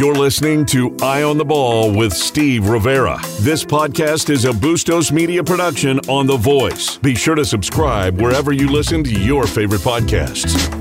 You're listening to Eye on the Ball with Steve Rivera. This podcast is a Bustos Media production on The Voice. Be sure to subscribe wherever you listen to your favorite podcasts.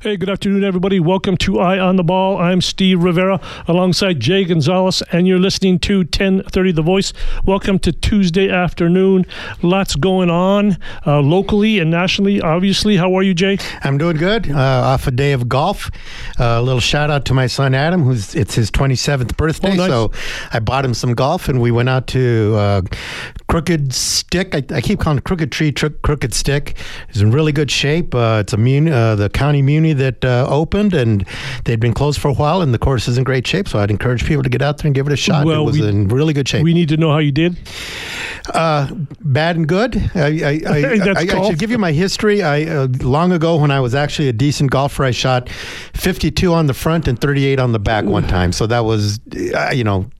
Hey, good afternoon, everybody. Welcome to Eye on the Ball. I'm Steve Rivera alongside Jay Gonzalez, and you're listening to 1030 The Voice. Welcome to Tuesday afternoon. Lots going on uh, locally and nationally, obviously. How are you, Jay? I'm doing good. Uh, off a day of golf. Uh, a little shout out to my son Adam, who's it's his 27th birthday. Oh, nice. So I bought him some golf, and we went out to uh, Crooked Stick. I, I keep calling it Crooked Tree, Tr- Crooked Stick. It's in really good shape. Uh, it's a muni, uh, the county muni that uh, opened, and they'd been closed for a while, and the course is in great shape. So I'd encourage people to get out there and give it a shot. Well, it was we- in really good shape. We need to know how you did. Uh, bad and good. I, I, I, That's I, should give you my history. I uh, long ago when I was actually a decent golfer, I shot 52 on the front and 38 on the back one time. So that was, uh, you know.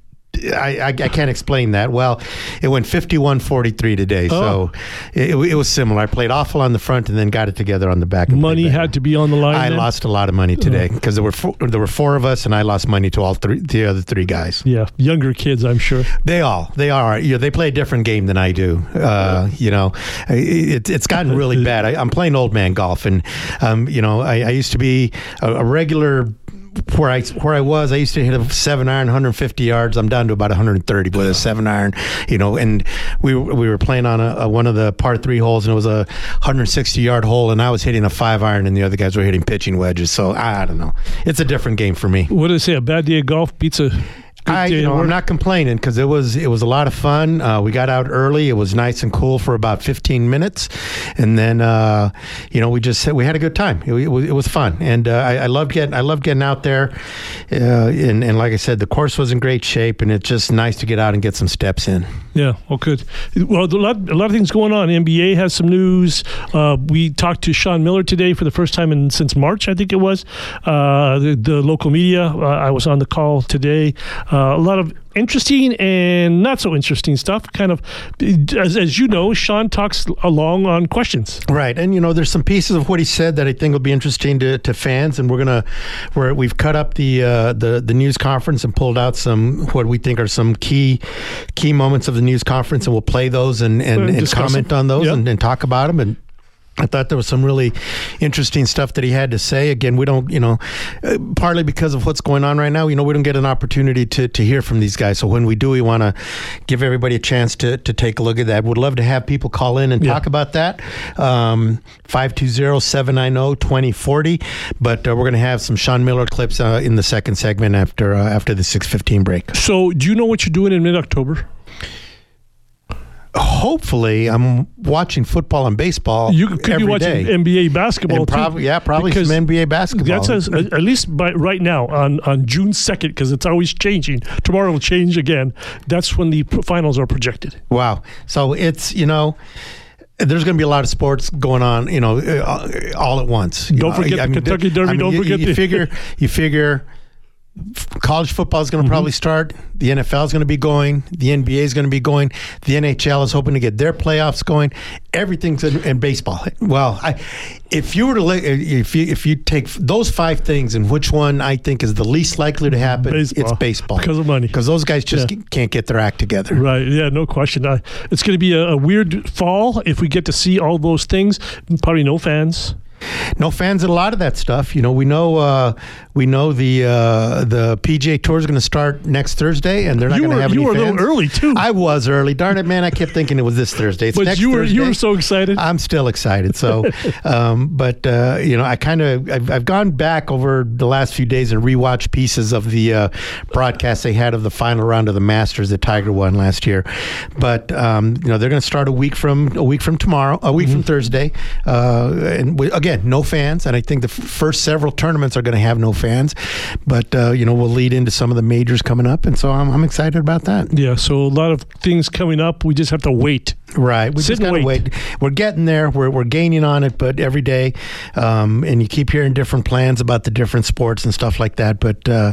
I, I, I can't explain that. Well, it went 51 43 today. Oh. So it, it was similar. I played awful on the front and then got it together on the back. Money had to be on the line. I then? lost a lot of money today because there were four, there were four of us and I lost money to all three the other three guys. Yeah, younger kids, I'm sure. They all, they are. You know, they play a different game than I do. Uh, you know, it, it's gotten really bad. I, I'm playing old man golf, and um, you know, I, I used to be a, a regular. Where I where I was, I used to hit a seven iron, 150 yards. I'm down to about 130 with a seven iron, you know. And we were- we were playing on a, a one of the par three holes, and it was a 160 yard hole, and I was hitting a five iron, and the other guys were hitting pitching wedges. So I don't know. It's a different game for me. What do they say? A bad day of golf beats a good I, you know? I'm not complaining because it was it was a lot of fun. Uh, we got out early. It was nice and cool for about 15 minutes, and then uh, you know we just we had a good time. It, it was, it was fun, and uh, I, I loved getting I loved getting out there. Uh, and, and like I said, the course was in great shape, and it's just nice to get out and get some steps in. Yeah, well, good. Well, a lot, a lot of things going on. NBA has some news. Uh, we talked to Sean Miller today for the first time in since March, I think it was. Uh, the, the local media. Uh, I was on the call today. Uh, a lot of interesting and not so interesting stuff. Kind of, as, as you know, Sean talks along on questions. Right, and you know, there's some pieces of what he said that I think will be interesting to, to fans, and we're gonna, where we've cut up the uh, the the news conference and pulled out some what we think are some key key moments of the news conference, and we'll play those and and, And and comment them. on those Yep. and, and talk about them and. I thought there was some really interesting stuff that he had to say. Again, we don't, you know, uh, partly because of what's going on right now, you know, we don't get an opportunity to, to hear from these guys. So when we do, we want to give everybody a chance to, to take a look at that. Would love to have people call in and Yeah. talk about that. Um, 520-790-2040. But uh, we're going to have some Sean Miller clips uh, in the second segment after uh, after the 615 break. So, do you know what you're doing in mid October? Hopefully, I'm watching football and baseball You could be watching day. NBA basketball And too. yeah, probably some NBA basketball. That's as, at least by right now on, on June second because it's always changing. Tomorrow will change again. That's when the finals are projected. Wow. So it's, you know, there's going to be a lot of sports going on, you know, uh, all at once. You Don't know, forget the Kentucky Derby, don't you, forget you the- figure you figure college football is going Mm-hmm. to probably start. The NFL is going to be going. The NBA is going to be going. The NHL is hoping to get their playoffs going. Everything's in, in baseball. Well, I, if you were to if you if you take those five things and which one I think is the least likely to happen, Baseball. it's baseball Because of money. Because those guys just Yeah. can't get their act together. Right. Yeah, no question. Uh, it's going to be a, a weird fall if we get to see all those things. Probably no fans. No fans at a lot of that stuff. You know, we know uh, we know the uh, the PGA Tour is going to start next Thursday, and they're not going to have you any were a little early, too. I was early. Darn it, man! I kept thinking it was this Thursday. It's But you were you were so excited. I'm still excited. So, um, but uh, you know, I kind of I've, I've gone back over the last few days and rewatched pieces of the uh, broadcast they had of the final round of the Masters that Tiger won last year. But um, you know, they're going to start a week from a week from tomorrow, a week Mm-hmm. from Thursday, uh, and we, again, no fans. And I think the first several tournaments are going to have no fans. But uh, you know, we'll lead into some of the majors coming up, and so I'm, I'm excited about that. yeah. So a lot of things coming up. We just have to wait. Right. We Sit just gotta wait. wait. We're getting there. We're, we're gaining on it, but every day, um, and you keep hearing different plans about the different sports and stuff like that. But uh,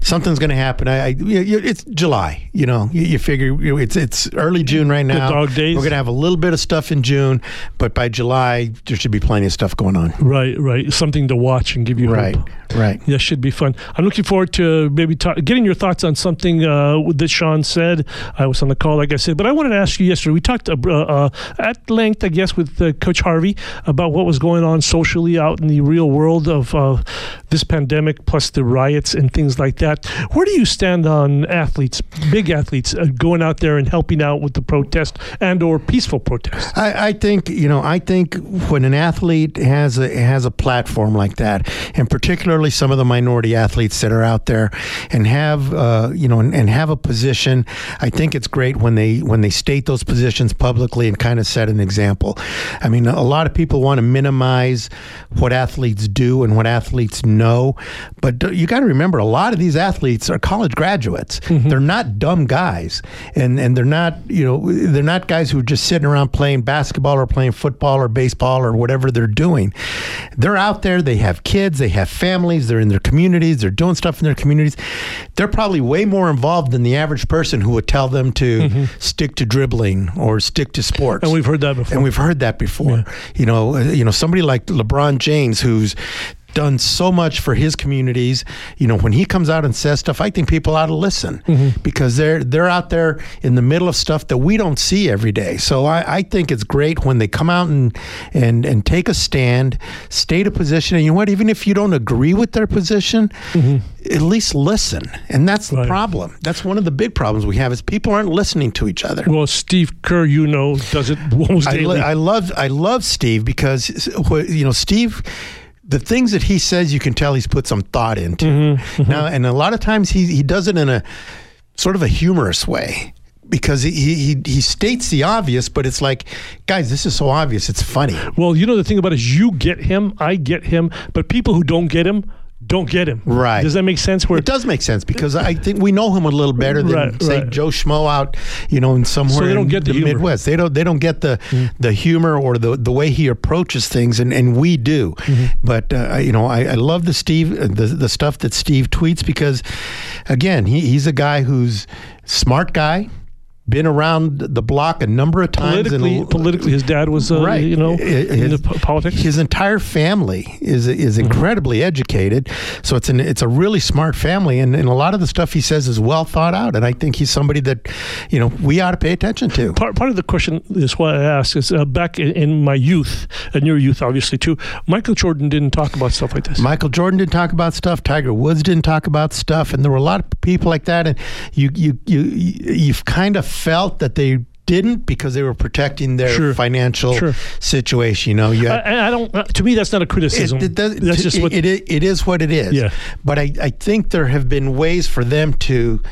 something's going to happen. I, I it's July. You know, you, you figure it's it's early June right now. The dog days. We're going to have a little bit of stuff in June, but by July there should be plenty of stuff going on. Right, right. Something to watch and give you right, hope. right. Yeah, should be fun. I'm looking forward to maybe ta- getting your thoughts on something uh, that Sean said. I was on the call, like I said, but I wanted to ask you yesterday. We talked uh, uh, at length, I guess, with uh, Coach Harvey about what was going on socially out in the real world of uh, this pandemic, plus the riots and things like that. Where do you stand on athletes, big athletes, uh, going out there and helping out with the protest and or peaceful protest? I, I think you know. I think when an athlete has a has a platform like that, and particularly some of the minority athletes that are out there and have uh, you know and, and have a position, I think it's great when they when they state those positions publicly and kind of set an example. I mean, a lot of people want to minimize what athletes do and what athletes know, but you got to remember a lot of these athletes are college graduates. Mm-hmm. They're not dumb guys, and and they're not you know they're not guys who are just sitting around playing basketball or playing football or baseball or whatever they're doing. They're out there. They have kids. They have families. They're in their communities. They're doing stuff in their communities. They're probably way more involved than the average person who would tell them to mm-hmm. stick to dribbling or stick to sports. And we've heard that before. And we've heard that before. Yeah. You know, uh, you know somebody like LeBron James who's done so much for his communities. You know, when he comes out and says stuff, I think people ought to listen mm-hmm. because they're they're out there in the middle of stuff that we don't see every day. So I, I think it's great when they come out and and and take a stand, state a position, and you know what? Even if you don't agree with their position, mm-hmm. at least listen. And that's the problem. That's one of the big problems we have is people aren't listening to each other. Well, Steve Kerr, you know, does it almost daily. I, I love I love Steve because you know Steve the things that he says, you can tell he's put some thought into. Mm-hmm, mm-hmm. Now, and a lot of times he he does it in a sort of a humorous way because he, he he states the obvious, but it's like, guys, this is so obvious, it's funny. Well, you know the thing about it is, you get him, I get him, but people who don't get him don't get him. Right. Does that make sense? Where it does make sense because I think we know him a little better than right, say right. Joe Schmo out, you know, in somewhere so they don't get the, the Midwest. They don't they don't get the mm the humor or the the way he approaches things, and, and we do. Mm-hmm. But uh, you know, I, I love the Steve the the stuff that Steve tweets because, again, he, he's a guy who's smart guy been around the block a number of times. Politically, and, politically his dad was, uh, right. you know, his, politics. His entire family is is mm-hmm. incredibly mm-hmm. educated, so it's an it's a really smart family, and, and a lot of the stuff he says is well thought out, and I think he's somebody that, you know, we ought to pay attention to. Part, part of the question is why I ask is uh, back in, in, my youth, and your youth obviously too, Michael Jordan didn't talk about stuff like this. Michael Jordan didn't talk about stuff. Tiger Woods didn't talk about stuff, and there were a lot of people like that, and you you you you've kind of felt that they didn't because they were protecting their sure. financial sure. situation. You know, you had, I, I, don't. Uh, to me, that's not a criticism. It, it does, that's just what it, it, it is. What it is. Yeah. But I, I think there have been ways for them to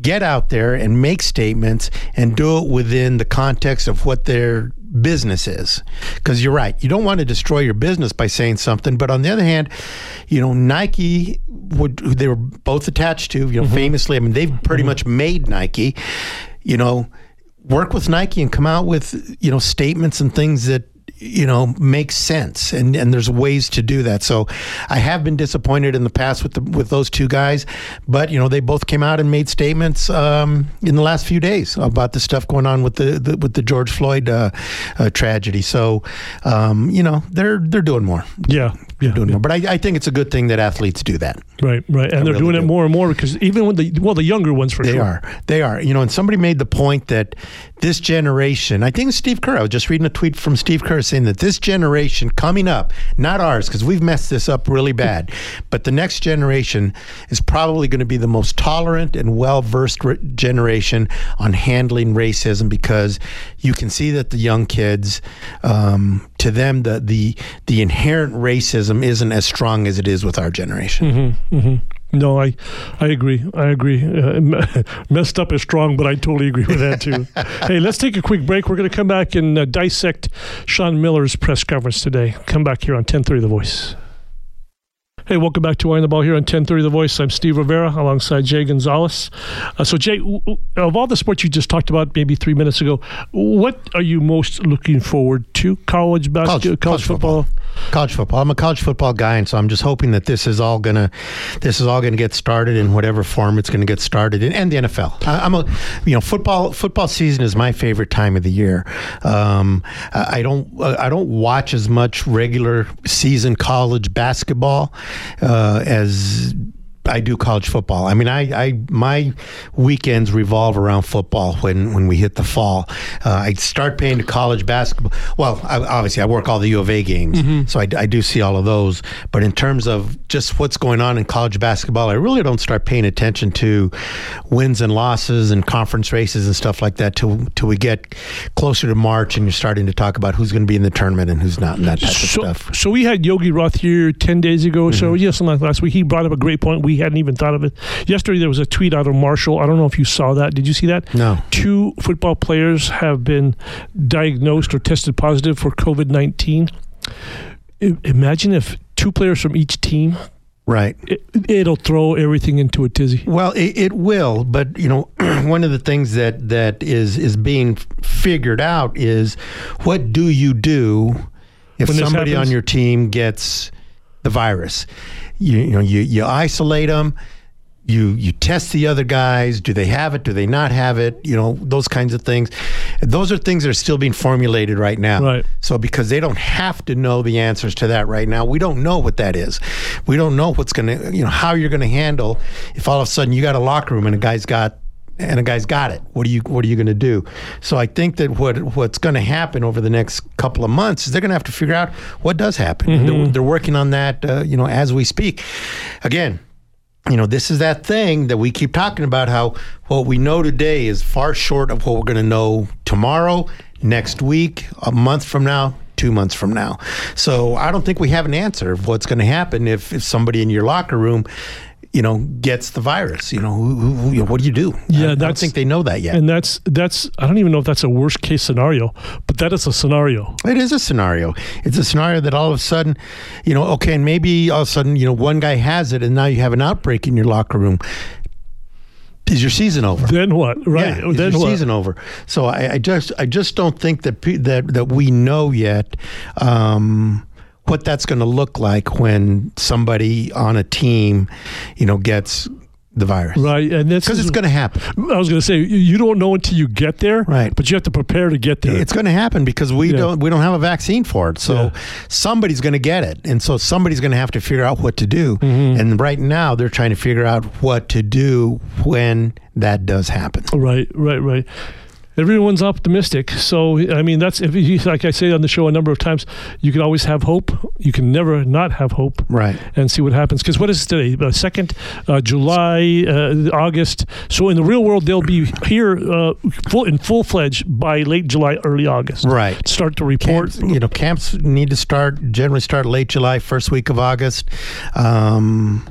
get out there and make statements and do it within the context of what their business is. Because you're right, you don't want to destroy your business by saying something. But on the other hand, you know, Nike would they were both attached to, you know, mm-hmm. famously. I mean, they've pretty mm-hmm. much made Nike. You know, work with Nike and come out with you know statements and things that you know makes sense and and there's ways to do that so i have been disappointed in the past with the with those two guys but you know they both came out and made statements um, in the last few days about the stuff going on with the, the with the george floyd uh, uh, tragedy so um, you know they're they're doing more yeah yeah, doing yeah. more. But I, I, think it's a good thing that athletes do that. Right, right, and I they're really doing do. it more and more because even when the well, the younger ones for they sure. are, they are. You know, and somebody made the point that this generation, I think Steve Kerr. I was just reading a tweet from Steve Kerr saying that this generation coming up, not ours, because we've messed this up really bad, but the next generation is probably going to be the most tolerant and well versed re- generation on handling racism because you can see that the young kids, um, to them, the the the inherent racism isn't as strong as it is with our generation. Mm-hmm, mm-hmm. No, I, I agree. I agree. Uh, messed up is strong, but I totally agree with that too. hey, let's take a quick break. We're going to come back and uh, dissect Sean Miller's press conference today. Come back here on 1030 The Voice. Hey, welcome back to Eye on the Ball here on 1030 The Voice. I'm Steve Rivera alongside Jay Gonzalez. Uh, so, Jay, of all the sports you just talked about maybe three minutes ago, what are you most looking forward to? College basketball, college, college, football, football, College football. I'm a college football guy, and so I'm just hoping that this is all gonna, this is all gonna get started in whatever form it's gonna get started in, and the NFL. I, am a, you know, football. Football season is my favorite time of the year. Um, I don't, I don't watch as much regular season college basketball uh, as I do college football. I mean, I, I my weekends revolve around football when, when we hit the fall. Uh, I start paying to college basketball. Well, I, obviously, I work all the U of A games, mm-hmm. so I, I do see all of those. But in terms of just what's going on in college basketball, I really don't start paying attention to wins and losses and conference races and stuff like that till till we get closer to March and you're starting to talk about who's going to be in the tournament and who's not and that type so, of stuff. So we had Yogi Roth here ten days ago. Mm-hmm. So yes, like last week, he brought up a great point. We hadn't even thought of it. Yesterday, there was a tweet out of Marshall. I don't know if you saw that. Did you see that? No. Two football players have been diagnosed or tested positive for COVID 19. Imagine if two players from each team Right. It, will throw everything into a tizzy. Well, it, it, will, but you know, one of the things that that is is being figured out is what do you do if when somebody on your team gets the virus? You, you know you you isolate them you you test the other guys do they have it do they not have it you know those kinds of things. Those are things that are still being formulated right now. Right. So because they don't have to know the answers to that right now we don't know what that is. We don't know what's going to you know how you're going to handle if all of a sudden you got a locker room and a guy's got and a guy's got it. What are you What are you going to do? So I think that what what's going to happen over the next couple of months is they're going to have to figure out what does happen. Mm-hmm. They're, they're, working on that, uh, you know, as we speak. Again, you know, this is that thing that we keep talking about. How what we know today is far short of what we're going to know tomorrow, next week, a month from now, two months from now. So I don't think we have an answer of what's going to happen if, if somebody in your locker room you know, gets the virus. You know, who, who, you know, what do you do? Yeah, I, I don't think they know that yet. And that's that's I don't even know if that's a worst case scenario, but that is a scenario. It is a scenario. It's a scenario that all of a sudden, you know, okay, and maybe all of a sudden, you know, one guy has it, and now you have an outbreak in your locker room. Is your season over? Then what? Right. Yeah, is then your what? season over? So I, I, just I just don't think that that that we know yet. Um, what that's going to look like when somebody on a team, you know, gets the virus. Right, and that's because it's going to happen. I was going to say you don't know until you get there. Right, but you have to prepare to get there. It's going to happen because we yeah. don't we don't have a vaccine for it. So yeah. somebody's going to get it, and so somebody's going to have to figure out what to do. Mm-hmm. And right now they're trying to figure out what to do when that does happen. Right, right, right everyone's optimistic. So I mean, that's if you, like I say on the show a number of times, you can always have hope. You can never not have hope. Right. And see what happens. Because what is today? Uh, second uh, July, uh, August. So in the real world, they'll be here uh, full in full fledged by late July, early August. Right. Start to report. Camps, you know, camps need to start generally start late July, first week of August. Um,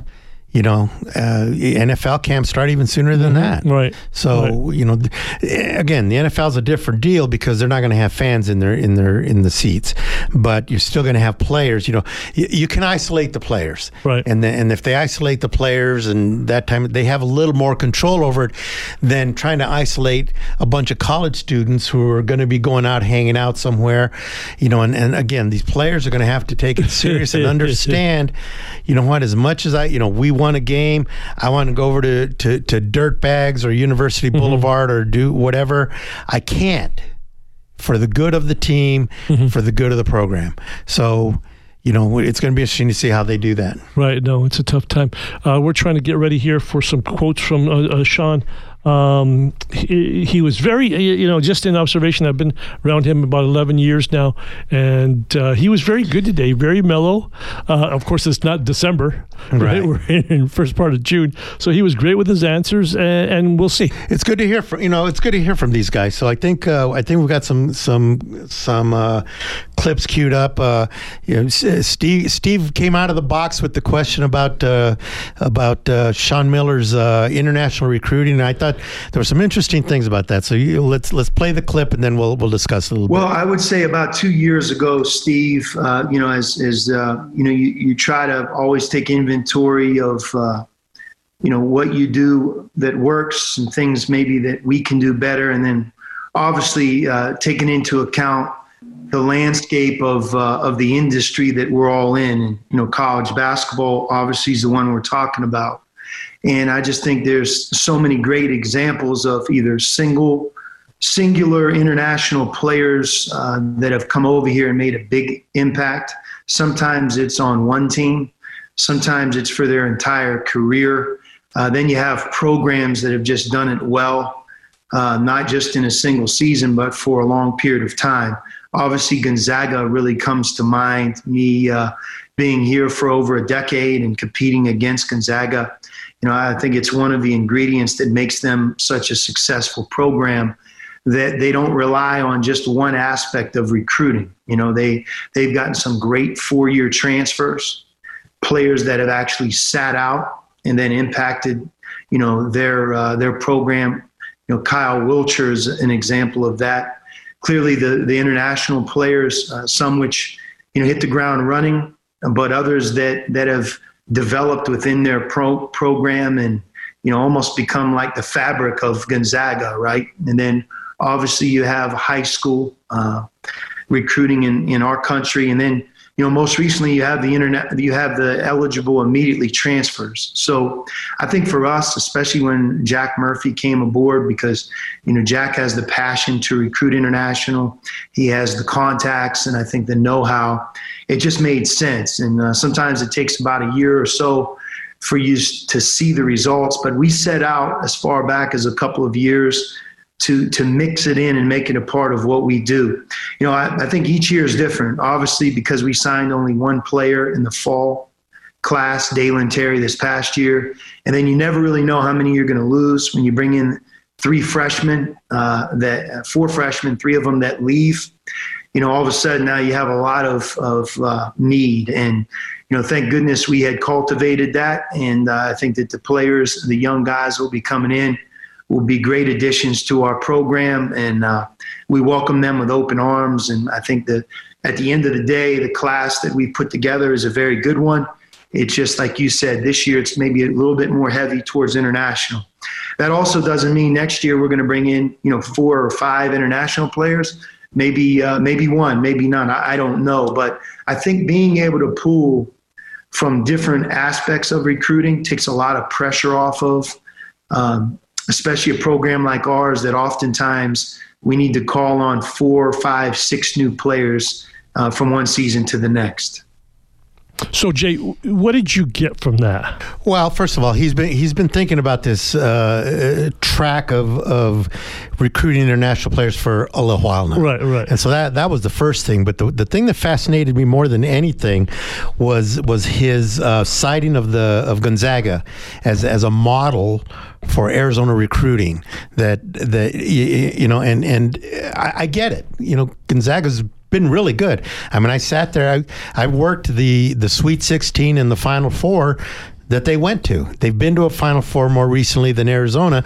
you know, uh, NFL camps start even sooner than mm-hmm. that. Right. So right. you know, again, the NFL is a different deal because they're not going to have fans in their in their in the seats, but you're still going to have players. You know, you, you, can isolate the players. Right. And then, and if they isolate the players and that time they have a little more control over it than trying to isolate a bunch of college students who are going to be going out hanging out somewhere. You know, and, and again, these players are going to have to take it serious and understand. You know what? As much as I, you know, we won a game, I want to go over to, to, to Dirt Bags or University mm-hmm. Boulevard or do whatever. I can't for the good of the team, mm-hmm. for the good of the program. So, you know, it's going to be interesting to see how they do that. Right. No, it's a tough time. Uh, we're trying to get ready here for some quotes from uh, uh, Sean um, he, he, was very, you know, just in observation. I've been around him about 11 years now, and uh, he was very good today, very mellow. Uh, of course, it's not December, right? right? We're in first part of June, so he was great with his answers, and, and, we'll see. It's good to hear from you know. It's good to hear from these guys. So I think uh, I think we've got some some some uh, clips queued up. Uh, you know, Steve Steve came out of the box with the question about uh, about Sean Miller's international recruiting, and I thought thought there were some interesting things about that. So you, let's let's play the clip and then we'll we'll discuss a little well, bit. Well, I would say about two years ago, Steve. Uh, you know, as as uh, you know, you, you try to always take inventory of. Uh, you know what you do that works and things maybe that we can do better and then obviously uh, taking into account the landscape of uh, of the industry that we're all in. And you know, college basketball obviously is the one we're talking about. And I just think there's so many great examples of either single, singular international players uh, that have come over here and made a big impact. Sometimes it's on one team, sometimes it's for their entire career. Uh, then you have programs that have just done it well, uh, not just in a single season, but for a long period of time. Obviously, Gonzaga really comes to mind. Me uh, being here for over a decade and competing against Gonzaga, you know, I think it's one of the ingredients that makes them such a successful program that they don't rely on just one aspect of recruiting. You know, they they've gotten some great four-year transfers, players that have actually sat out and then impacted, you know, their uh, their program. You know, Kyle Wiltjer is an example of that clearly the, the international players, uh, some which you know hit the ground running, but others that that have developed within their pro- program and you know almost become like the fabric of Gonzaga, right? And then obviously you have high school uh, recruiting in in our country, and then you know, most recently you have the internet, you have the eligible immediately transfers. So I think for us, especially when Jack Murphy came aboard, because, you know, Jack has the passion to recruit international, he has the contacts, and I think the know how. It just made sense. And uh, sometimes it takes about a year or so for you to see the results. But we set out as far back as a couple of years to to mix it in and make it a part of what we do. You know, I, I think each year is different. Obviously, because we signed only one player in the fall class, Dalen Terry, this past year, and then you never really know how many you're going to lose when you bring in three freshmen, uh, that four freshmen, three of them that leave. You know, all of a sudden now you have a lot of of uh, need, and you know, thank goodness we had cultivated that, and uh, I think that the players, the young guys, will be coming in will be great additions to our program, and uh, we welcome them with open arms. And I think that at the end of the day, the class that we put together is a very good one. It's just like you said, this year it's maybe a little bit more heavy towards international. That also doesn't mean next year we're going to bring in, you know, four or five international players. Maybe, uh, maybe one, maybe none. I, I don't know, but I think being able to pull from different aspects of recruiting takes a lot of pressure off of um, especially a program like ours that oftentimes we need to call on four, five, six new players uh, from one season to the next. So Jay, what did you get from that? Well, first of all, he's been he's been thinking about this uh, track of of recruiting international players for a little while now. Right, right. And so that that was the first thing. But the the thing that fascinated me more than anything was was his uh, citing of the of Gonzaga as as a model for Arizona recruiting. That that you know, and and I, I get it. You know, Gonzaga's been really good. I mean, I sat there. I I worked the the Sweet 16 and the Final Four that they went to. They've been to a Final Four more recently than Arizona.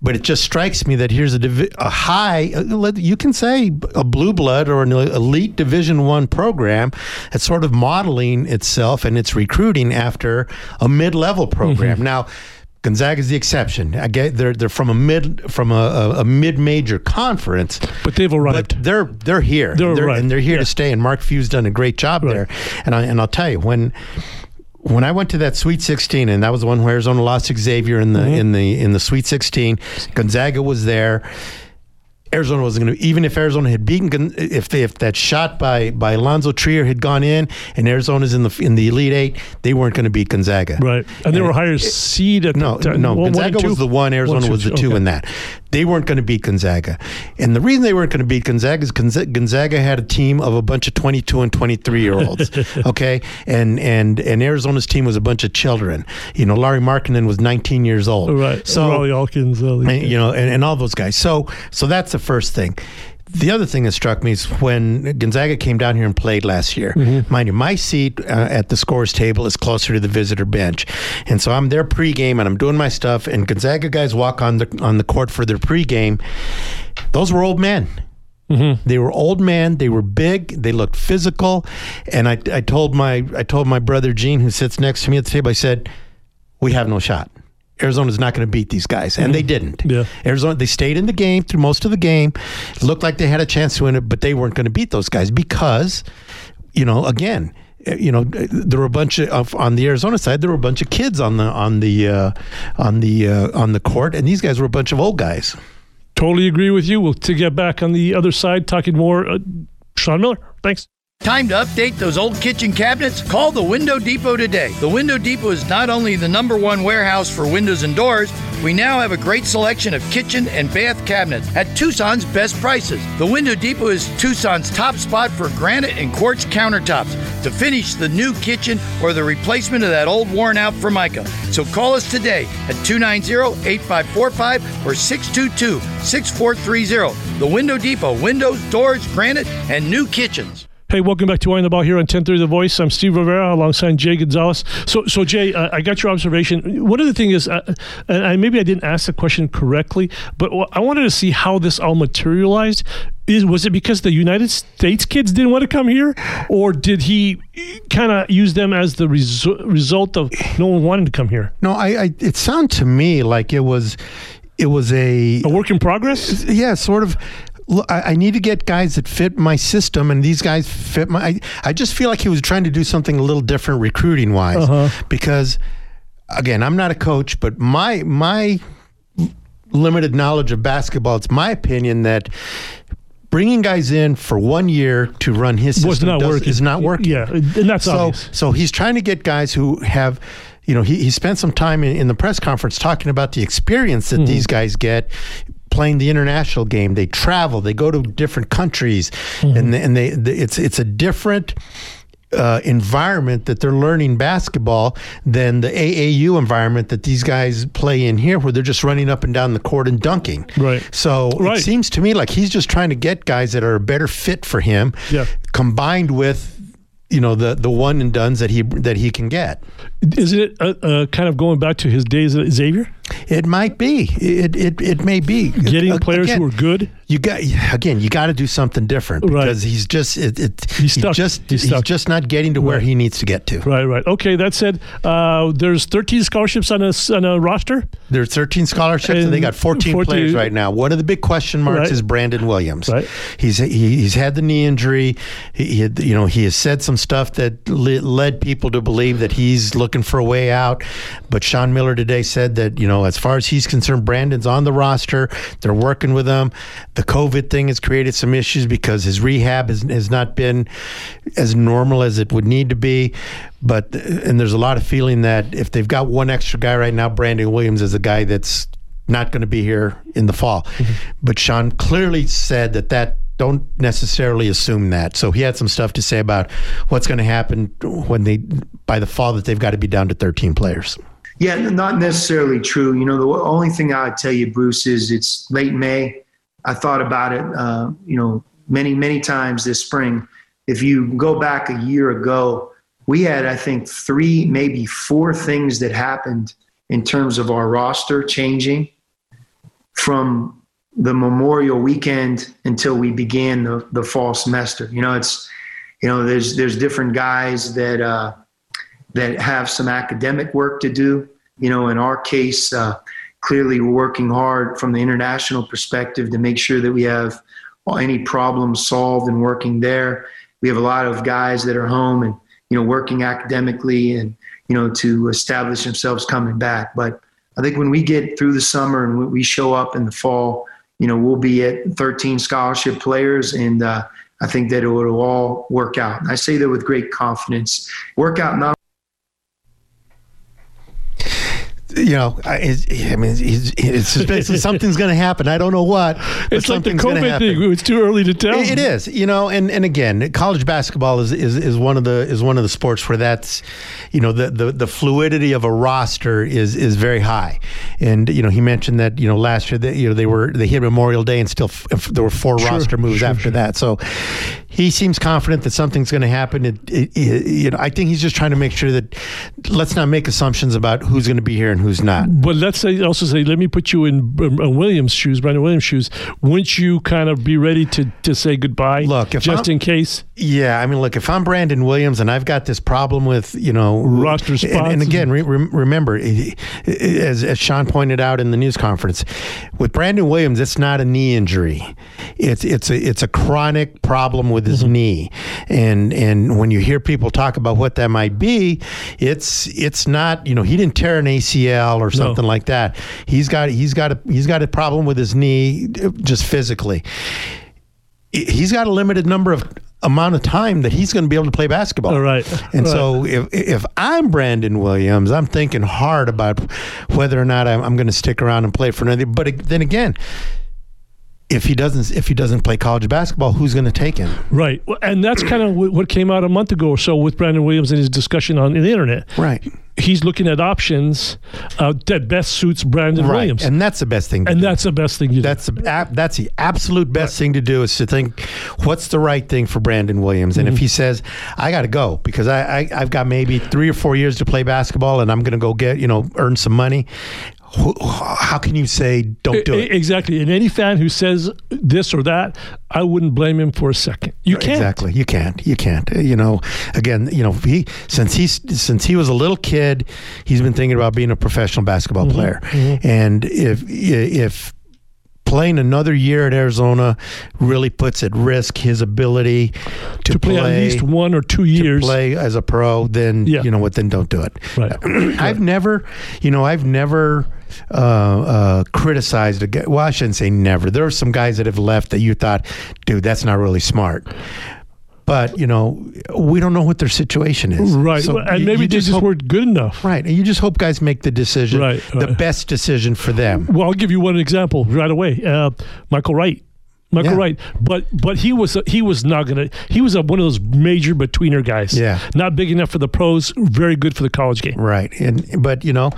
But it just strikes me that here's a, divi- a high, uh, you can say a blue blood or an elite Division One program that's sort of modeling itself and its recruiting after a mid-level program. Mm-hmm. Now, Gonzaga is the exception. I get they're they're from a mid from a, a, a mid major conference, but they've arrived. But they're they're here. They're, they're right. and they're here yeah. to stay. And Mark Few's done a great job right. there. And I and I'll tell you when when I went to that Sweet 16, and that was the one where Arizona lost Xavier in the mm-hmm. in the in the Sweet 16. Gonzaga was there. Arizona wasn't going to even if Arizona had beaten if they, if that shot by by Alonzo Trier had gone in and Arizona's in the in the Elite Eight, they weren't going to beat Gonzaga. Right, and, and they were higher it, seed at no the, no one, Gonzaga was the one, Arizona one, was the two okay. in that. They weren't going to beat Gonzaga, and the reason they weren't going to beat Gonzaga is Gonzaga had a team of a bunch of twenty two and twenty three year olds. okay, and and and Arizona's team was a bunch of children. You know, Lauri Markkanen was nineteen years old. Right, so Rawle Alkins, uh, and, you know, and, and all those guys. So so that's the first thing. The other thing that struck me is when Gonzaga came down here and played last year. Mm-hmm. Mind you, my seat uh, at the scores table is closer to the visitor bench, and so I'm there pregame and I'm doing my stuff. And Gonzaga guys walk on the on the court for their pregame. Those were old men. Mm-hmm. They were old men. They were big. They looked physical. And I, I told my I told my brother Gene, who sits next to me at the table, I said, "We have no shot." Arizona's not going to beat these guys, and they didn't. Yeah. Arizona, they stayed in the game through most of the game. It looked like they had a chance to win it, but they weren't going to beat those guys because, you know, again, eh, you know, there were a bunch of on the Arizona side. There were a bunch of kids on the on the uh, on the uh, on the court, and these guys were a bunch of old guys. Totally agree with you. We'll to get back on the other side talking more. Uh, Sean Miller, thanks. Time to update those old kitchen cabinets? Call the Window Depot today. The Window Depot is not only the number one warehouse for windows and doors, we now have a great selection of kitchen and bath cabinets at Tucson's best prices. The Window Depot is Tucson's top spot for granite and quartz countertops to finish the new kitchen or the replacement of that old worn out Formica. So call us today at 290 8545 or 622 6430. The Window Depot, windows, doors, granite, and new kitchens. Hey, welcome back to Eye on the Ball here on 1030 The Voice. I'm Steve Rivera alongside Jay Gonzalez. So, so Jay, uh, I got your observation. One of the thing is, uh, and I, maybe I didn't ask the question correctly, but I wanted to see how this all materialized. Is was it because the United States kids didn't want to come here, or did he kind of use them as the resu- result of no one wanting to come here? No, I, I it sounded to me like it was it was a A work in progress. yeah, sort of. Look, I, I need to get guys that fit my system, and these guys fit my. I, I just feel like he was trying to do something a little different recruiting wise, Uh-huh. because again, I'm not a coach, but my my limited knowledge of basketball, it's my opinion that bringing guys in for one year to run his system Was not does- working. is not working. Yeah, and that's so, obvious. So he's trying to get guys who have, you know, he, he spent some time in, in the press conference talking about the experience that these guys get playing the international game. They travel, they go to different countries, and they, and they, it's it's a different. Uh, environment that they're learning basketball than the AAU environment that these guys play in here, where they're just running up and down the court and dunking. Right. So Right. it seems to me like he's just trying to get guys that are a better fit for him, Yeah. combined with you know the the one and dones that he that he can get. Isn't it uh, uh, kind of going back to his days at Xavier, It might be. It it, it may be getting A- players again, who are good? You got again. You got to do something different Right. because he's just it, it, He's just He's he's, just not getting to where he needs to get to. Right, right. Okay, that said, uh, there's 13 scholarships on a on a roster. There's 13 scholarships and, they got 14, 14 players right now. One of the big question marks Right. is Brandon Williams. Right. He's he, he's had the knee injury. He, he had, you know he has said some stuff that le- led people to believe that he's looking for a way out. But Sean Miller today said that you know as far as he's concerned, Brandon's on the roster. They're working with him. The COVID thing has created some issues because his rehab has, has not been as normal as it would need to be. But and there's a lot of feeling that if they've got one extra guy right now, Brandon Williams is a guy that's not going to be here in the fall. Mm-hmm. But Sean clearly said that that don't necessarily assume that. So he had some stuff to say about what's going to happen when they by the fall that they've got to be down to 13 players. Yeah, not necessarily true. You know, the only thing I would tell you, Bruce, is it's late May. I thought about it, uh, you know, many, many times this spring. If you go back a year ago, we had, I think, three, maybe four things that happened in terms of our roster changing from the Memorial weekend until we began the, the fall semester. You know, it's, you know, there's there's different guys that uh, that have some academic work to do. You know, in our case, uh, clearly we're working hard from the international perspective to make sure that we have any problems solved and working there. We have a lot of guys that are home and you know working academically and you know to establish themselves coming back. But I think when we get through the summer and we show up in the fall, you know we'll be at 13 scholarship players and. Uh, I think that it will all work out. And I say that with great confidence. Work out not You know, I, I mean, it's, it's basically something's going to happen. I don't know what. It's like the COVID thing. It's too early to tell. It- it is, you know, and, and again, college basketball is, is, is one of the is one of the sports where that's, you know, the, the, the fluidity of a roster is is very high, and you know he mentioned that you know last year that you know they were they hit Memorial Day and still f- there were four roster moves sure, after sure. that, so he seems confident that something's going to happen. It, it, you know, I think he's just trying to make sure that let's not make assumptions about who's going to be here and who's who's not. But let's say also say, let me put you in uh, Williams' shoes, Brandon Williams' shoes. Wouldn't you kind of be ready to, to say goodbye? Look, just I'm- in case. Yeah, I mean, look, if I'm Brandon Williams and I've got this problem with, you know, Roster and, spots and again, re- remember, as, as Sean pointed out in the news conference, with Brandon Williams, it's not a knee injury. It's it's a it's a chronic problem with Mm-hmm. his knee, and and when you hear people talk about what that might be, it's it's not you know he didn't tear an ACL or something like that. He's got he's got a he's got a problem with his knee, just physically he's got a limited number of amount of time that he's going to be able to play basketball. All right. And Right. so if if I'm Brandon Williams, I'm thinking hard about whether or not I'm, I'm going to stick around and play for another. But then again, if he doesn't if he doesn't play college basketball, who's going to take him? Right. Well, And that's kind of what came out a month ago or so with Brandon Williams and his discussion on the internet. Right. He's looking at options uh, that best suits Brandon Right. Williams. And that's the best thing to And do. that's the best thing do. That's the ab- that's the absolute best thing to do is to think what's the right thing for Brandon Williams. And Mm-hmm. if he says I got to go because I, I I've got maybe three or four years to play basketball and I'm going to go get you know earn some money, how can you say don't do it? Exactly. And any fan who says this or that, I wouldn't blame him for a second. You can't. Exactly. You can't. You can't. You know, again, you know, he since he's since he was a little kid, he's been thinking about being a professional basketball Mm-hmm. player. And if if playing another year at Arizona really puts at risk his ability to, To play, at least one or two years. To play as a pro, then Yeah. you know what? Then don't do it. Right. I've never, you know, I've never uh, uh, criticized a guy. Well, I shouldn't say never. There are some guys that have left that you thought, dude, that's not really smart. But you know, we don't know what their situation is. Right. So and you- maybe you they just hope- weren't good enough. Right, and you just hope guys make the decision, Right, the right. best decision for them. Well, I'll give you one example right away. Uh, Michael Wright. Michael Yeah. Wright, but but he was he was not gonna. He was a, one of those major betweener guys. Yeah. not big enough for the pros. Very good for the college game. Right, and but you know,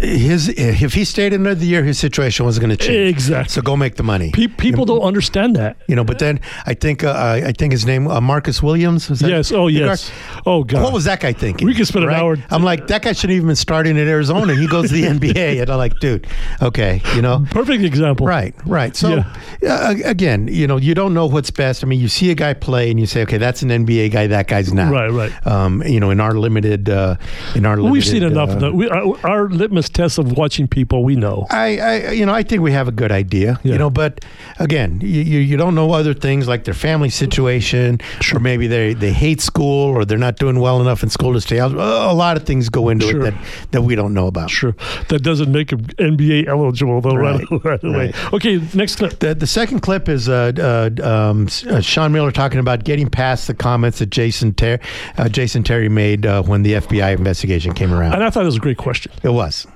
his if he stayed another year, his situation was going to change. Exactly. So go make the money. Pe- people don't understand that. You know, but then I think uh, I think his name uh, Marcus Williams. Yes. Oh yes. guard? Oh god. What was that guy thinking? We could spend an hour- I'm like, that guy shouldn't even been starting in Arizona. He goes to the NBA, and I'm like, dude, okay, you know, Perfect example. right, right. So uh, again, you know, you don't know what's best. I mean, you see a guy play, and you say, okay, that's an NBA guy. That guy's not. Right, right. Um, you know, in our limited, uh, in our limited, We've seen enough uh, of that. We, our, our litmus test of watching people, we know. I, I, you know, I think we have a good idea, Yeah. you know, but again, you, you, you don't know other things like their family situation, or maybe they, they hate school, or they're not doing well enough in school to stay out. A lot of things go into Sure. it that, that we don't know about. Sure. That doesn't make him NBA eligible, though, right, Right, right away. right. Okay, next clip. The, the second clip is uh, uh, um, uh, Sean Miller talking about getting past the comments that Jason Ter- uh, Jason Terry made uh, when the FBI investigation came around. And I thought it was a great question. It was.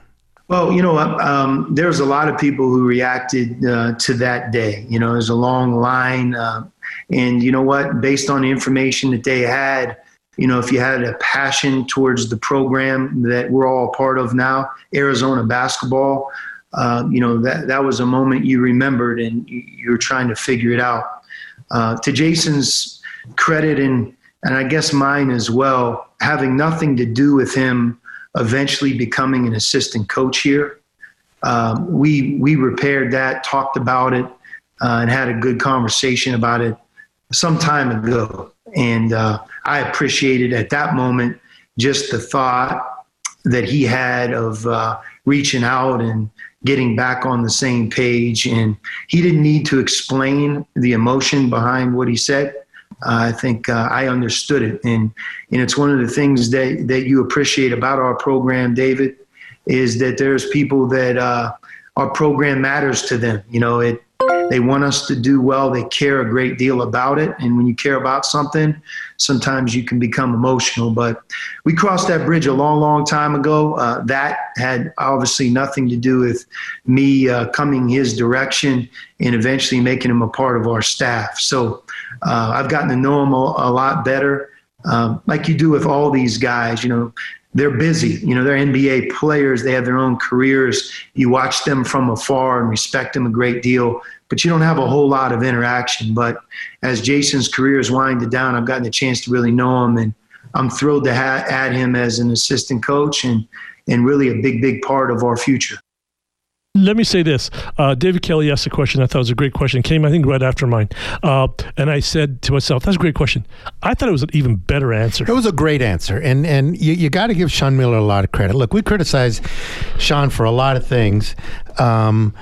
Well, you know, um, there's a lot of people who reacted uh, to that day. You know, there's a long line. Uh, and you know what? Based on the information that they had, you know, if you had a passion towards the program that we're all a part of now, Arizona basketball, uh, you know, that, that was a moment you remembered and you, you were trying to figure it out. Uh, to Jason's credit and, and I guess mine as well, having nothing to do with him eventually becoming an assistant coach here. Um, we we repaired that, talked about it, uh, and had a good conversation about it some time ago. And uh, I appreciated at that moment just the thought that he had of uh, reaching out and getting back on the same page. And he didn't need to explain the emotion behind what he said. Uh, I think uh, I understood it, and and it's one of the things that that you appreciate about our program, David, is that there's people that uh, our program matters to them. You know, it they want us to do well. They care a great deal about it, and when you care about something, sometimes you can become emotional. But we crossed that bridge a long, long time ago. Uh, that had obviously nothing to do with me uh, coming his direction and eventually making him a part of our staff. So uh, I've gotten to know him a, a lot better, um, like you do with all these guys. You know, they're busy. You know, they're NBA players. They have their own careers. You watch them from afar and respect them a great deal, but you don't have a whole lot of interaction. But as Jason's career is winded down, I've gotten a chance to really know him, and I'm thrilled to ha- add him as an assistant coach and and really a big big part of our future. Let me say this. Uh, David Kelly asked a question. I thought was a great question. It came, I think, right after mine. Uh, and I said to myself, that's a great question. I thought it was an even better answer. It was a great answer. And and you, you got to give Sean Miller a lot of credit. Look, we criticize Sean for a lot of things. Um,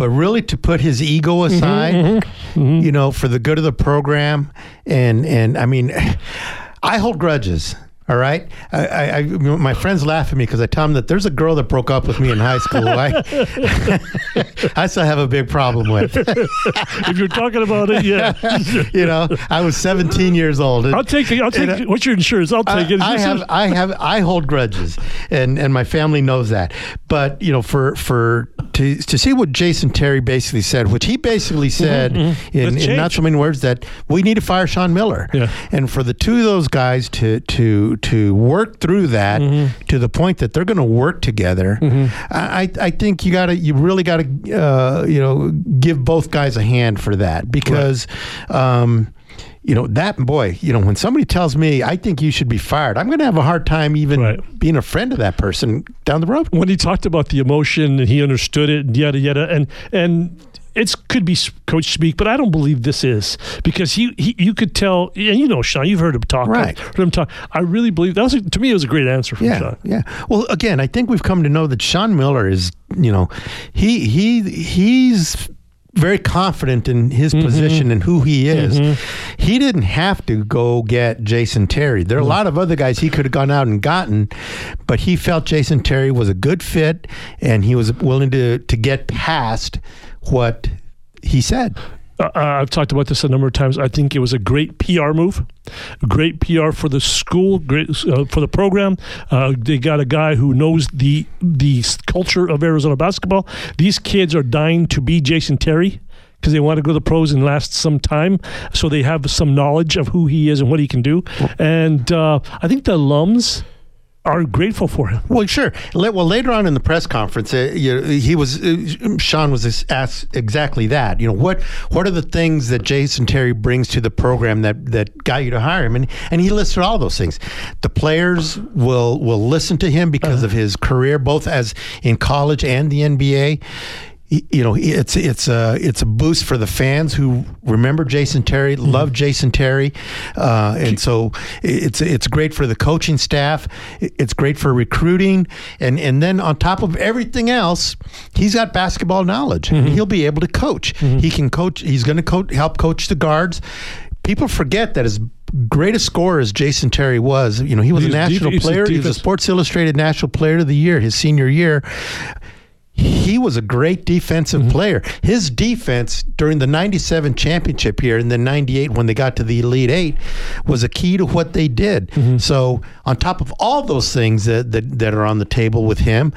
but really to put his ego Mm-hmm, aside, you know, for the good of the program, and and I mean, I hold grudges. All right, I, I, I my friends laugh at me because I tell them that there's a girl that broke up with me in high school. I, I still have a big problem with. if you're talking about it, yeah. you know, I was 17 years old. I'll take it. I'll take And, it. What's your insurance? I'll take it. I, I have, I have, I hold grudges, and and my family knows that. But you know, for for to to see what Jason Terry basically said, which he basically said in, Let's in not Mm-hmm, so many words, that we need to fire Sean Miller. Yeah. And for the two of those guys to to to work through that Mm-hmm. to the point that they're going to work together, I I I think you got to you really got to uh, you know give both guys a hand for that because. Um, you know that boy you know when somebody tells me i think you should be fired i'm going to have a hard time even Right. being a friend of that person down the road when he talked about the emotion and he understood it and yada yada and and it's could be coach speak, but I don't believe this is because he, he you could tell and you know Sean, you've heard him talk, Right. I've heard him talk. I really believe that was a, to me it was a great answer from yeah Sean. yeah well again i think we've come to know that sean miller is you know he he he's very confident in his mm-hmm. position and who he is. Mm-hmm. He didn't have to go get Jason Terry. There are a mm. lot of other guys he could have gone out and gotten, but he felt Jason Terry was a good fit and he was willing to to get past what he said. Uh, I've talked about this a number of times. I think it was a great PR move, great PR for the school, great uh, for the program. Uh, they got a guy who knows the the culture of Arizona basketball. These kids are dying to be Jason Terry because they want to go to the pros and last some time, so they have some knowledge of who he is and what he can do. And uh, I think the alums are grateful for him. Well, sure. Well, later on in the press conference, uh, you know, he was uh, Sean was asked exactly that. You know, what what are the things that Jason Terry brings to the program that that got you to hire him? And and he listed all those things. The players will will listen to him because of his career, both as in college and the NBA. You know, it's it's a it's a boost for the fans who remember Jason Terry, love Jason Terry, uh, and so it's it's great for the coaching staff. It's great for recruiting, and and then on top of everything else, he's got basketball knowledge. and He'll be able to coach. He can coach. He's going to coach, help coach the guards. People forget that as greatest scorer as Jason Terry was, you know, he was He a was national a player. He was a Sports Illustrated National Player of the Year his senior year he was a great defensive Mm-hmm. player. His defense during the 97 championship year and then 98 when they got to the Elite Eight was a key to what they did. Mm-hmm. So, on top of all those things that, that, that are on the table with him,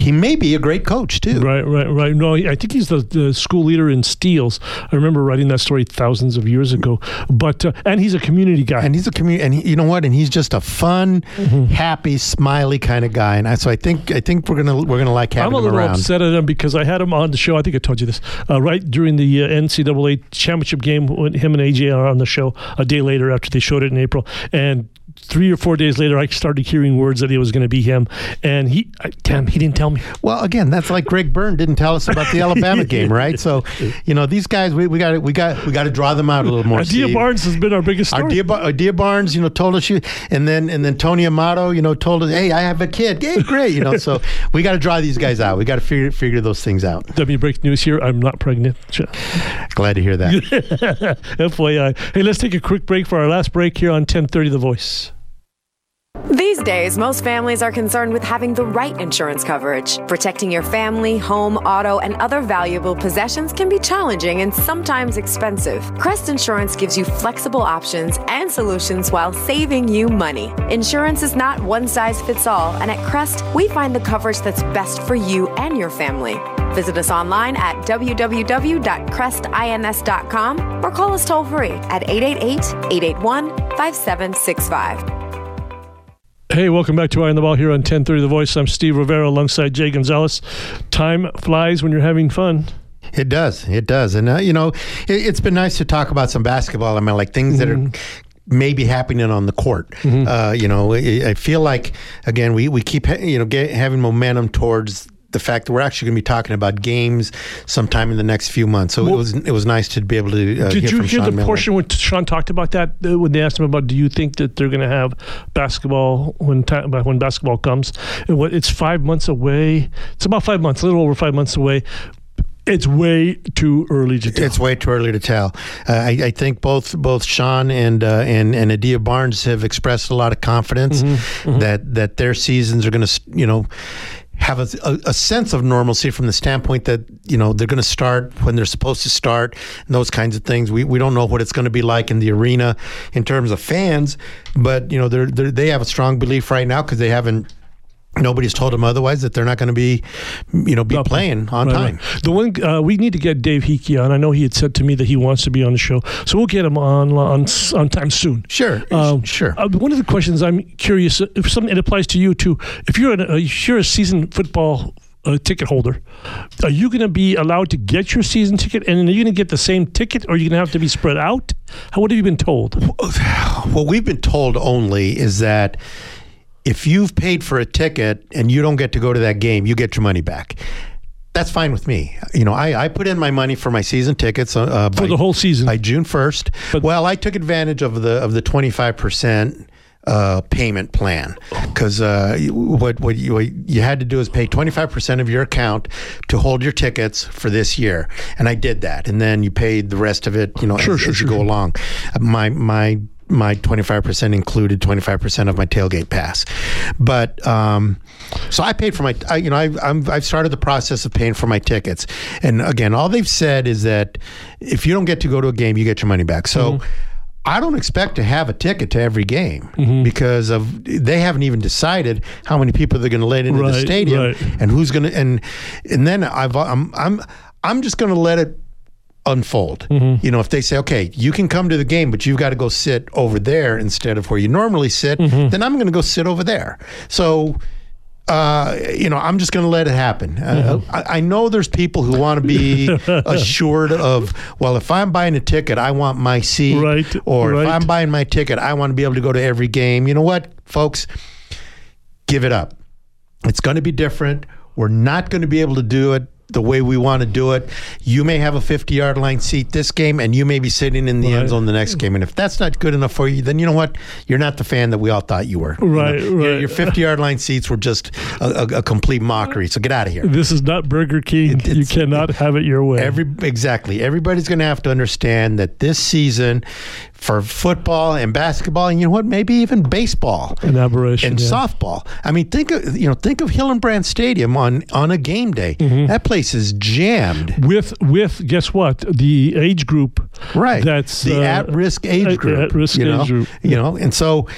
he may be a great coach too. Right, right, right. No, I think he's the, the school leader in steals. I remember writing that story thousands of years ago. But uh, and he's a community guy. And he's a community, and he, you know what? And he's just a fun, Mm-hmm. happy, smiley kind of guy. And I, so I think I think we're gonna we're gonna like having around. I'm a him little upset at him because I had him on the show. I think I told you this uh, right during the uh, NCAA championship game when him and AJ are on the show a day later after they showed it in April, and three or four days later, I started hearing words that it was going to be him, and he, I, damn, he didn't tell me. Well, again, that's like Greg Byrne didn't tell us about the Alabama game, right? So, you know, these guys, we, we got we got we got to draw them out a little more. Adia Steve. Barnes has been our biggest story. Adia Barnes, you know, told us you, and then and then Tony Amato, you know, told us, hey, I have a kid. Yeah, great, you know. So we got to draw these guys out. We got to figure figure those things out. W break news here. I'm not pregnant. Glad to hear that. FYI. Hey, let's take a quick break for our last break here on 1030 The Voice. These days, most families are concerned with having the right insurance coverage. Protecting your family, home, auto, and other valuable possessions can be challenging and sometimes expensive. Crest Insurance gives you flexible options and solutions while saving you money. Insurance is not one size fits all, and at Crest, we find the coverage that's best for you and your family. Visit us online at www.crestins.com or call us toll free at 888 881 5765. Hey, welcome back to Eye on the Ball here on 1030 The Voice. I'm Steve Rivera alongside Jay Gonzalez. Time flies when you're having fun. It does. It does. And, uh, you know, it, it's been nice to talk about some basketball. I mean, like things that are maybe happening on the court. Mm-hmm. Uh, you know, I, I feel like again we we keep you know get, having momentum towards the fact that we're actually going to be talking about games sometime in the next few months. So it was it was nice to be able to uh, Did hear you hear Sean the Miller. portion when Sean talked about that uh, when they asked him about? Do you think that they're going to have basketball when ta- when basketball comes? And what it's five months away. It's about five months, a little over five months away. It's way too early to tell. It's way too early to tell. Uh, I, I think both both Sean and uh, and and Adia Barnes have expressed a lot of confidence Mm-hmm, that that their seasons are going to you know have a, a, sense of normalcy from the standpoint that you know they're going to start when they're supposed to start and those kinds of things. We we don't know what it's going to be like in the arena in terms of fans, but you know they're, they're they have a strong belief right now because they haven't. Nobody's told them otherwise that they're not going to be, you know, be Up. playing on Right, time. right. The one uh, we need to get Dave Hickey on. I know he had said to me that he wants to be on the show, so we'll get him on on on time soon. Sure, Um, sure. Uh, one of the questions I'm curious if something it applies to you too. If you're an, uh, if you're a season football uh, ticket holder, are you going to be allowed to get your season ticket, and are you going to get the same ticket, or are you going to have to be spread out? How, what have you been told? what we've been told only is that if you've paid for a ticket and you don't get to go to that game, you get your money back. That's fine with me. You know, I, I put in my money for my season tickets uh, uh, For by, the whole season. by June first. Well, I took advantage of the of the twenty five percent uh, payment plan because uh, what what you, what you had to do is pay twenty five percent of your account to hold your tickets for this year, and I did that, and then you paid the rest of it, you know, Sure, as, sure, as you sure. go along. My my my 25% included 25% of my tailgate pass. But um, so I paid for my, I, you know, I, I'm, I've started the process of paying for my tickets. And again, all they've said is that if you don't get to go to a game, you get your money back. So Mm-hmm. I don't expect to have a ticket to every game Mm-hmm. because of they haven't even decided how many people they're going to let into the stadium right. and who's going to and and then I've I'm I'm I'm just going to let it unfold. Mm-hmm. You know, if they say, okay, you can come to the game, but you've got to go sit over there instead of where you normally sit, Mm-hmm. then I'm going to go sit over there. So, uh, you know, I'm just going to let it happen. Uh, Mm-hmm. I, I know there's people who want to be assured of, well, if I'm buying a ticket, I want my seat. Right, Or right. if I'm buying my ticket, I want to be able to go to every game. You know what, folks? Give it up. It's going to be different. We're not going to be able to do it the way we want to do it. You may have a 50 yard line seat this game, and you may be sitting in the Right. end zone the next game. And if that's not good enough for you, then you know what? You're not the fan that we all thought you were. You know, Right, your- right. Your 50 yard line seats were just a, a, a complete mockery. So get out of here. This is not Burger King. It- you cannot have it your way. Every exactly. Everybody's going to have to understand that this season for football and basketball, and you know what? Maybe even baseball An aberration. and yeah. softball. I mean, think of you know think of Hillenbrand Stadium on on a game day. Mm-hmm. That place is jammed. with with guess what the age group Right. that's the uh, at-risk age group. at-risk you know? group. You know, and so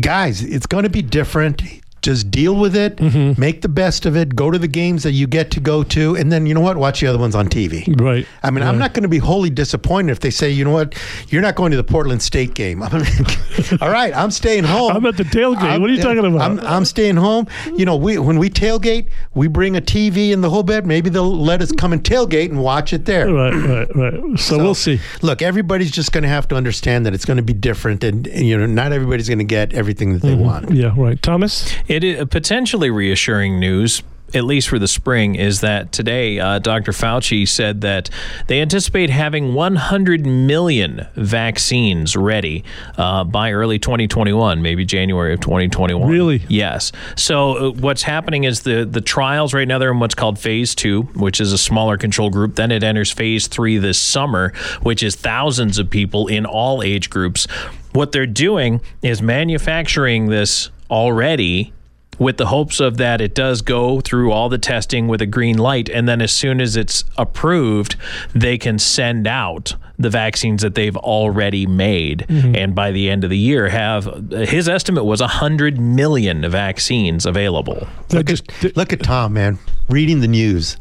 guys, it's going to be different. Just deal with it. Mm-hmm. Make the best of it. Go to the games that you get to go to, and then you know what? Watch the other ones on TV. right I mean, I'm not going to be wholly disappointed if they say, you know what, you're not going to the Portland State game. I'm all right, I'm staying home. I'm at the tailgate. What are you talking about? I'm, I'm staying home. You know, we when we tailgate, we bring a TV in the whole bed. Maybe they'll let us come and tailgate and watch it there. right right right so, we'll see Look, everybody's just going to have to understand that it's going to be different, and, and, you know, not everybody's going to get everything that they Mm-hmm. want. yeah right thomas It is potentially reassuring news. At least for the spring, is that today uh, Dr. Fauci said that they anticipate having 100 million vaccines ready uh, by early 2021, maybe January of 2021. Really? Yes. So uh, what's happening is the the trials right now they're in what's called phase two, which is a smaller control group. Then it enters phase three this summer, which is thousands of people in all age groups. What they're doing is manufacturing this already with the hopes of that it does go through all the testing with a green light and then as soon as it's approved they can send out the vaccines that they've already made. Mm-hmm. And by the end of the year have his estimate was 100 million vaccines available. Look just at, look at Tom, man, reading the news,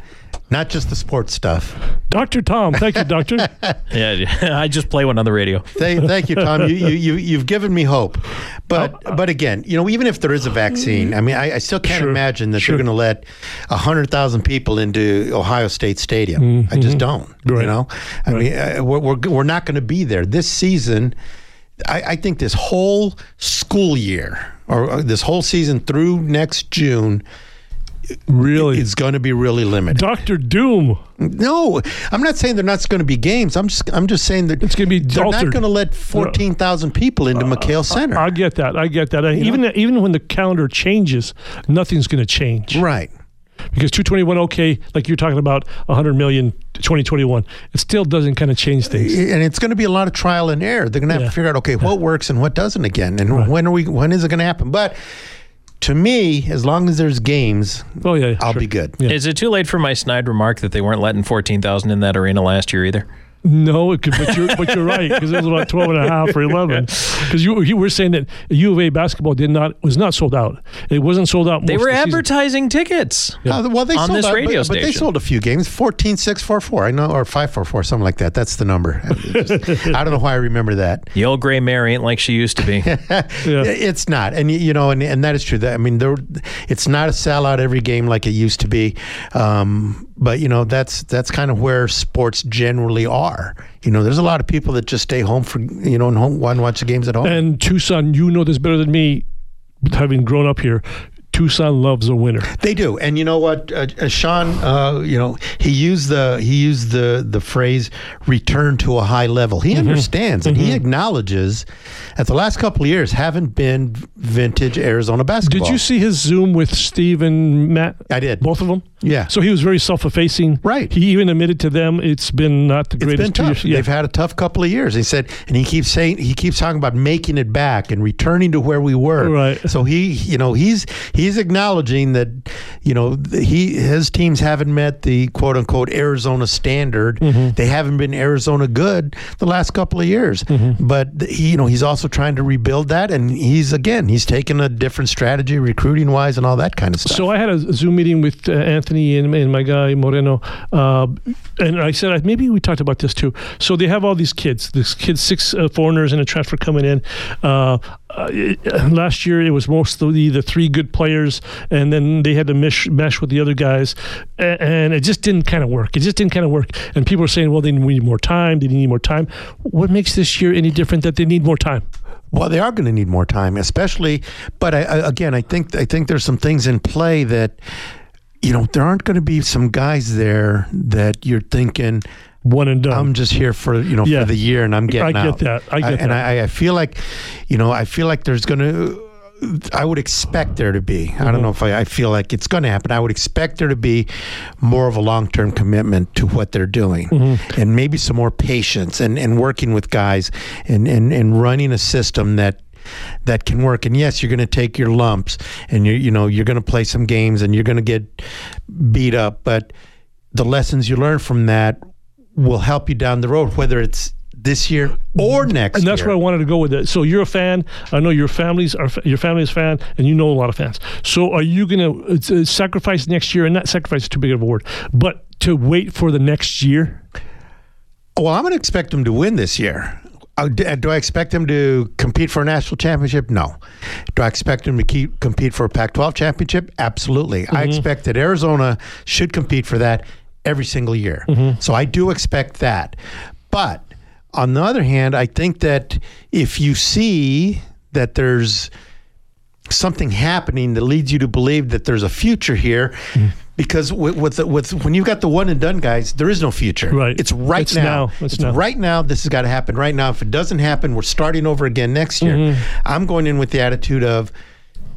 not just the sports stuff. dr tom thank you doctor yeah i just play one on the radio Thank, thank you, Tom. You, you, you, you've given me hope. But, but again, you know, even if there is a vaccine, I mean, I, I still can't Sure, imagine that sure. they're going to let 100,000 people into Ohio State Stadium. I just don't. Right. You know, I mean, uh, we're, we're, we're not going to be there. This season, I, I think this whole school year or uh, this whole season through next June Really? is going to be really limited. Doctor Doom. No, I'm not saying they're not going to be games. I'm just I'm just saying that It's gonna be they're not going to let 14,000 people into uh, McKale Center. I get that. I get that. I, even even when the calendar changes, nothing's going to change. right. Because 221, okay, like you're talking about 100 million 2021, it still doesn't kind of change things. and it's going to be a lot of trial and error. They're going to have Yeah. to figure out okay what works and what doesn't again, and when are we? When is it going to happen? But to me, as long as there's games, Oh yeah, I'll sure. be good. Yeah. Is it too late for my snide remark that they weren't letting 14,000 in that arena last year either? No, it could, but you're but you're right because it was about 12 and a half or 11. Because you you were saying that U of A basketball did not was not sold out. It wasn't sold out. They were of the season. advertising tickets. Uh, well, they On sold this out, radio but, but they sold a few games 14 6 4 4 I know or 5 4 4 something like that that's the number just- I don't know why I remember that The old gray mare ain't like she used to be. it's not and you- you know and, and that is true that I mean there it's not a sellout every game like it used to be um, but you know that's that's kind of where sports generally are you know there's a lot of people that just stay home for you know and home watch the games at home And Tucson, you know this better than me, having grown up here. Tucson loves a winner. They do, and you know what, uh, uh, Sean? Uh, you know he used the he used the the phrase "return to a high level." Mm-hmm. He understands, and he acknowledges that the last couple of years haven't been vintage Arizona basketball. Did you see his Zoom with Steve and Matt? I did. Both of them? Yeah. So he was very self effacing. Right. He even admitted to them it's been not the It's greatest been tough. Yeah. They've had a tough couple of years. He said, and he keeps saying he keeps talking about making it back and returning to where we were. Right. So he, you know, he's he's acknowledging that, you know, he his teams haven't met the quote unquote Arizona standard. Mm-hmm. They haven't been Arizona good the last couple of years. Mm-hmm. But he, you know, he's also trying to rebuild that, and he's again he's taking a different strategy, recruiting wise, and all that kind of stuff. So I had a Zoom meeting with uh, Anthony and, and my guy Moreno, uh, and I said maybe we talked about this too. So they have all these kids, these kids, six uh, foreigners and a transfer coming in. Uh, last year it was mostly the three good players, and then they had to mesh, mesh with the other guys, and, and it just didn't kind of work. It just didn't kind of work. And people are saying, well, they need more time. They need more time. What makes this year any different that they need more time? Well, they are going to need more time, especially. But I, I, again, I think I think there's some things in play that you know there aren't going to be some guys there that you're thinking One and done. I'm just here for you know Yeah. for the year and I'm getting I get out. that. I get and that. I, I feel like you know I feel like there's going to. I would expect there to be. I Mm-hmm. don't know if I, I feel like it's going to happen. I would expect there to be more of a long term commitment to what they're doing, Mm-hmm. and maybe some more patience and, and working with guys and, and, and running a system that that can work. And yes, you're going to take your lumps, and you you know you're going to play some games, and you're going to get beat up. But the lessons you learn from that will help you down the road, whether it's this year or next. and that's year. where I wanted to go with it. So you're a fan. I know your families are your family is fan, and you know a lot of fans. So are you going to uh, sacrifice next year? And not sacrifice is too big of a word, but to wait for the next year. Well, I'm going to expect them to win this year. Uh, Do I expect them to compete for a national championship? No. Do I expect them to keep compete for a Pac-12 championship? Absolutely. I expect that Arizona should compete for that every single year. So I do expect that. But on the other hand, I think that if you see that there's something happening that leads you to believe that there's a future here. Because with with, the, with when you've got the one and done guys, there is no future. Right. It's right It's now. now. It's now. right now. This has got to happen right now. If it doesn't happen, we're starting over again next year. Mm-hmm. I'm going in with the attitude of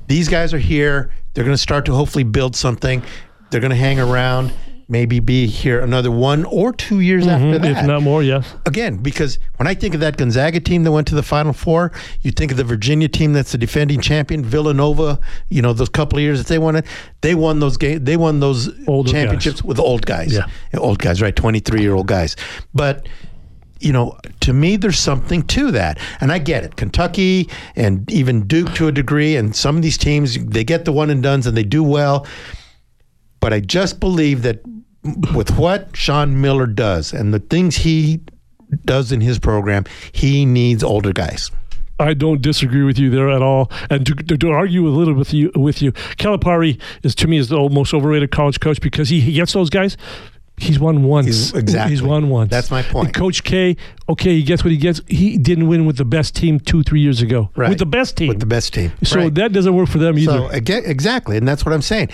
these guys are here. They're going to start to hopefully build something. They're going to hang around. Maybe be here another one or two years after that Mm-hmm. If not more, yes. again, because when I think of that Gonzaga team that went to the Final Four, you think of the Virginia team that's the defending champion, Villanova. You know those couple of years that they won it, they won those games. They won those Older championships with old guys. Yeah. old guys, right? Twenty three year old guys, but. You know, to me, there's something to that, and I get it. Kentucky and even Duke to a degree, and some of these teams they get the one and dones and they do well. But I just believe that with what Sean Miller does and the things he does in his program, he needs older guys. I don't disagree with you there at all. And to, to, to argue a little with you, with you, Calipari is to me is the most overrated college coach because he, he gets those guys. He's won once. He's- exactly. He's won once. That's my point. And Coach K, okay, he gets what he gets. He didn't win with the best team two, three years ago. Right. With the best team. with the best team. So Right. that doesn't work for them either. So again, exactly, and that's what I'm saying.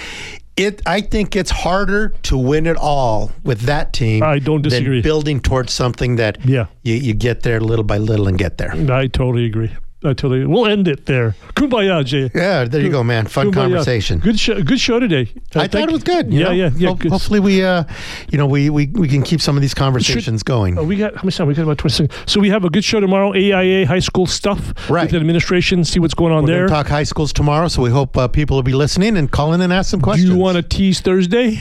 It, I think it's harder to win it all with that team. I don't disagree. Than building towards something that Yeah. you, you get there little by little and get there. I totally agree. I totally. We'll end it there. Kumbaya, Jay. Yeah, there you go, man. Fun Kumbaya. conversation. Good show. Good show today. Uh, I thought it was good. Yeah, know? yeah, yeah. Ho- hopefully, we, uh, you know, we, we we can keep some of these conversations going. Oh, we got how much time? We got about twenty seconds. So we have a good show tomorrow. AIA high school stuff Right. with the administration. See what's going on We're there. talk high schools tomorrow, so we hope uh, people will be listening and calling and ask some questions. Do you want to tease Thursday?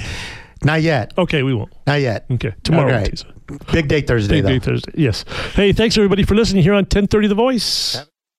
Not yet. Okay, we won't. Not yet. Okay, tomorrow. Right. Big day Thursday, Big though. day Thursday. Yes. Hey, thanks everybody for listening here on 1030 The Voice.